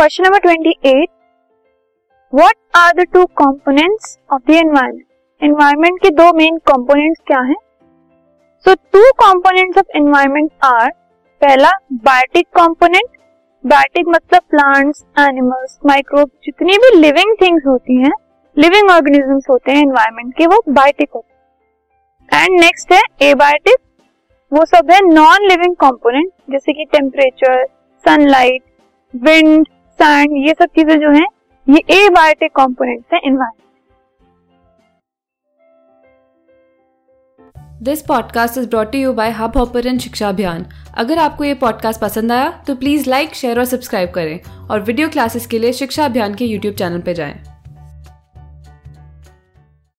Question number twenty eight what are the two components of the environment environment के दो main components क्या हैं? So two components of environment are पहला biotic component biotic मतलब plants animals microbe जितनी भी living things होती हैं लिविंग ऑर्गेनिजम्स होते हैं एनवायरमेंट के, वो बायोटिक होते हैं। एंड नेक्स्ट है एबायोटिक वो सब है नॉन लिविंग कॉम्पोनेंट जैसे कि टेम्परेचर सनलाइट विंड सैंड ये सब चीज़ें जो है, ये ए बायोटिक कॉम्पोनेंट्स हैं environment this podcast is brought you by Hubhopper शिक्षा अभियान अगर आपको ये पॉडकास्ट पसंद आया तो प्लीज़ लाइक शेयर और सब्सक्राइब करें और वीडियो क्लासेस के लिए शिक्षा अभियान के यूट्यूब चैनल पर जाएँ।